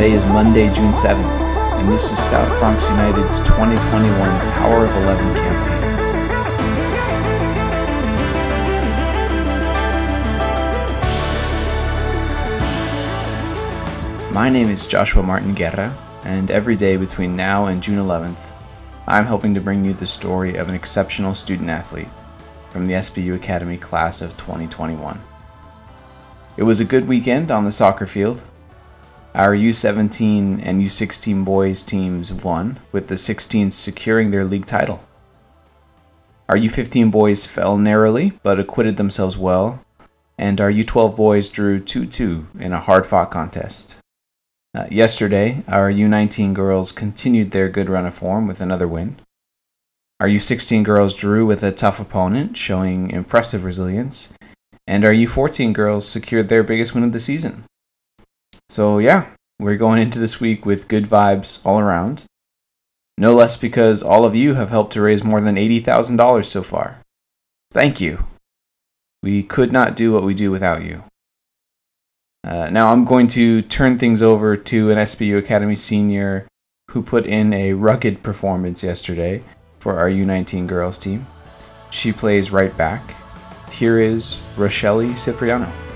Today is Monday, June 7th, and this is South Bronx United's 2021 Power of 11 campaign. My name is Joshua Martin Guerra, and every day between now and June 11th, I'm helping to bring you the story of an exceptional student athlete from the SBU Academy class of 2021. It was a good weekend on the soccer field. Our U17 and U16 boys teams won, with the 16s securing their league title. Our U15 boys fell narrowly but acquitted themselves well, and our U12 boys drew 2 2 in a hard fought contest. Uh, yesterday, our U19 girls continued their good run of form with another win. Our U16 girls drew with a tough opponent, showing impressive resilience, and our U14 girls secured their biggest win of the season. So, yeah, we're going into this week with good vibes all around. No less because all of you have helped to raise more than $80,000 so far. Thank you. We could not do what we do without you. Uh, now I'm going to turn things over to an SBU Academy senior who put in a rugged performance yesterday for our U19 girls team. She plays right back. Here is Rochelle Cipriano.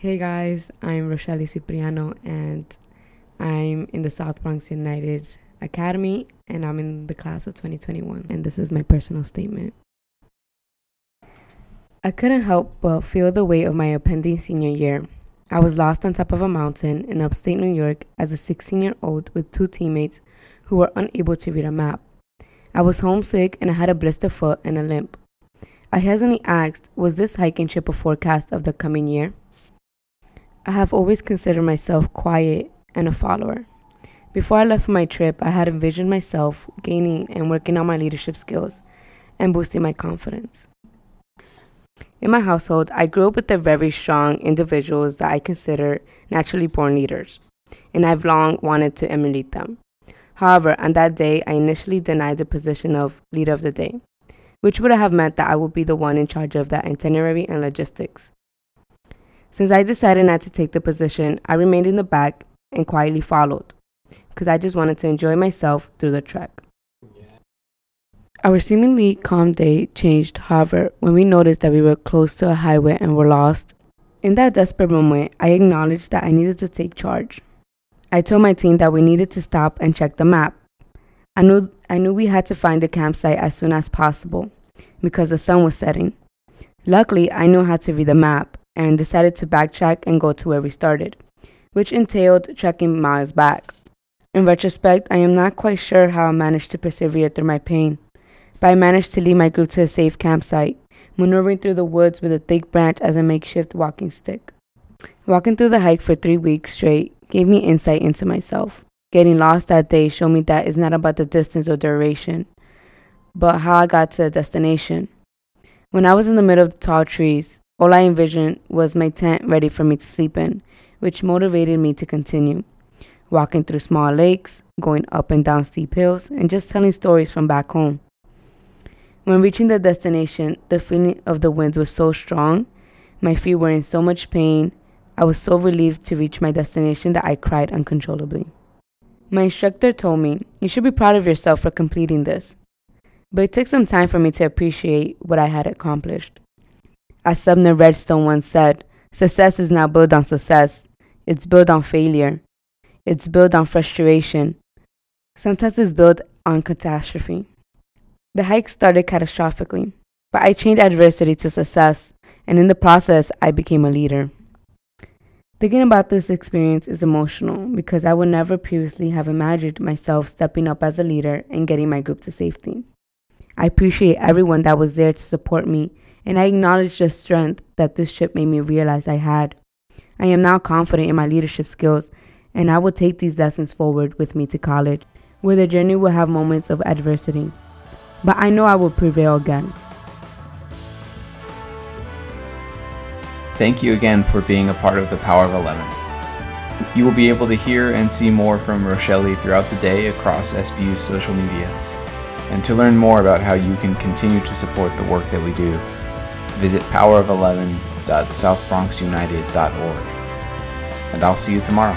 Hey guys, I'm Rochelle Cipriano and I'm in the South Bronx United Academy and I'm in the class of 2021 and this is my personal statement. I couldn't help but feel the weight of my impending senior year. I was lost on top of a mountain in upstate New York as a 16 year old with two teammates who were unable to read a map. I was homesick and I had a blister foot and a limp. I hesitantly asked, Was this hiking trip a forecast of the coming year? I have always considered myself quiet and a follower. Before I left for my trip, I had envisioned myself gaining and working on my leadership skills and boosting my confidence. In my household, I grew up with the very strong individuals that I consider naturally born leaders, and I've long wanted to emulate them. However, on that day, I initially denied the position of leader of the day, which would have meant that I would be the one in charge of the itinerary and logistics. Since I decided not to take the position, I remained in the back and quietly followed because I just wanted to enjoy myself through the trek. Our seemingly calm day changed, however, when we noticed that we were close to a highway and were lost. In that desperate moment, I acknowledged that I needed to take charge. I told my team that we needed to stop and check the map. I knew, I knew we had to find the campsite as soon as possible because the sun was setting. Luckily, I knew how to read the map, and decided to backtrack and go to where we started, which entailed trekking miles back. In retrospect, I am not quite sure how I managed to persevere through my pain, but I managed to lead my group to a safe campsite, maneuvering through the woods with a thick branch as a makeshift walking stick. Walking through the hike for three weeks straight gave me insight into myself. Getting lost that day showed me that it's not about the distance or duration, but how I got to the destination. When I was in the middle of the tall trees, all I envisioned was my tent ready for me to sleep in, which motivated me to continue. Walking through small lakes, going up and down steep hills, and just telling stories from back home. When reaching the destination, the feeling of the wind was so strong, my feet were in so much pain, I was so relieved to reach my destination that I cried uncontrollably. My instructor told me, You should be proud of yourself for completing this. But it took some time for me to appreciate what I had accomplished. As Sumner Redstone once said, success is not built on success, it's built on failure. It's built on frustration. Sometimes it's built on catastrophe. The hike started catastrophically, but I changed adversity to success, and in the process, I became a leader. Thinking about this experience is emotional because I would never previously have imagined myself stepping up as a leader and getting my group to safety. I appreciate everyone that was there to support me and I acknowledge the strength that this trip made me realize I had. I am now confident in my leadership skills, and I will take these lessons forward with me to college, where the journey will have moments of adversity. But I know I will prevail again. Thank you again for being a part of the Power of 11. You will be able to hear and see more from Rochelle throughout the day across SBU's social media. And to learn more about how you can continue to support the work that we do, visit powerof11.southbronxunited.org. And I'll see you tomorrow.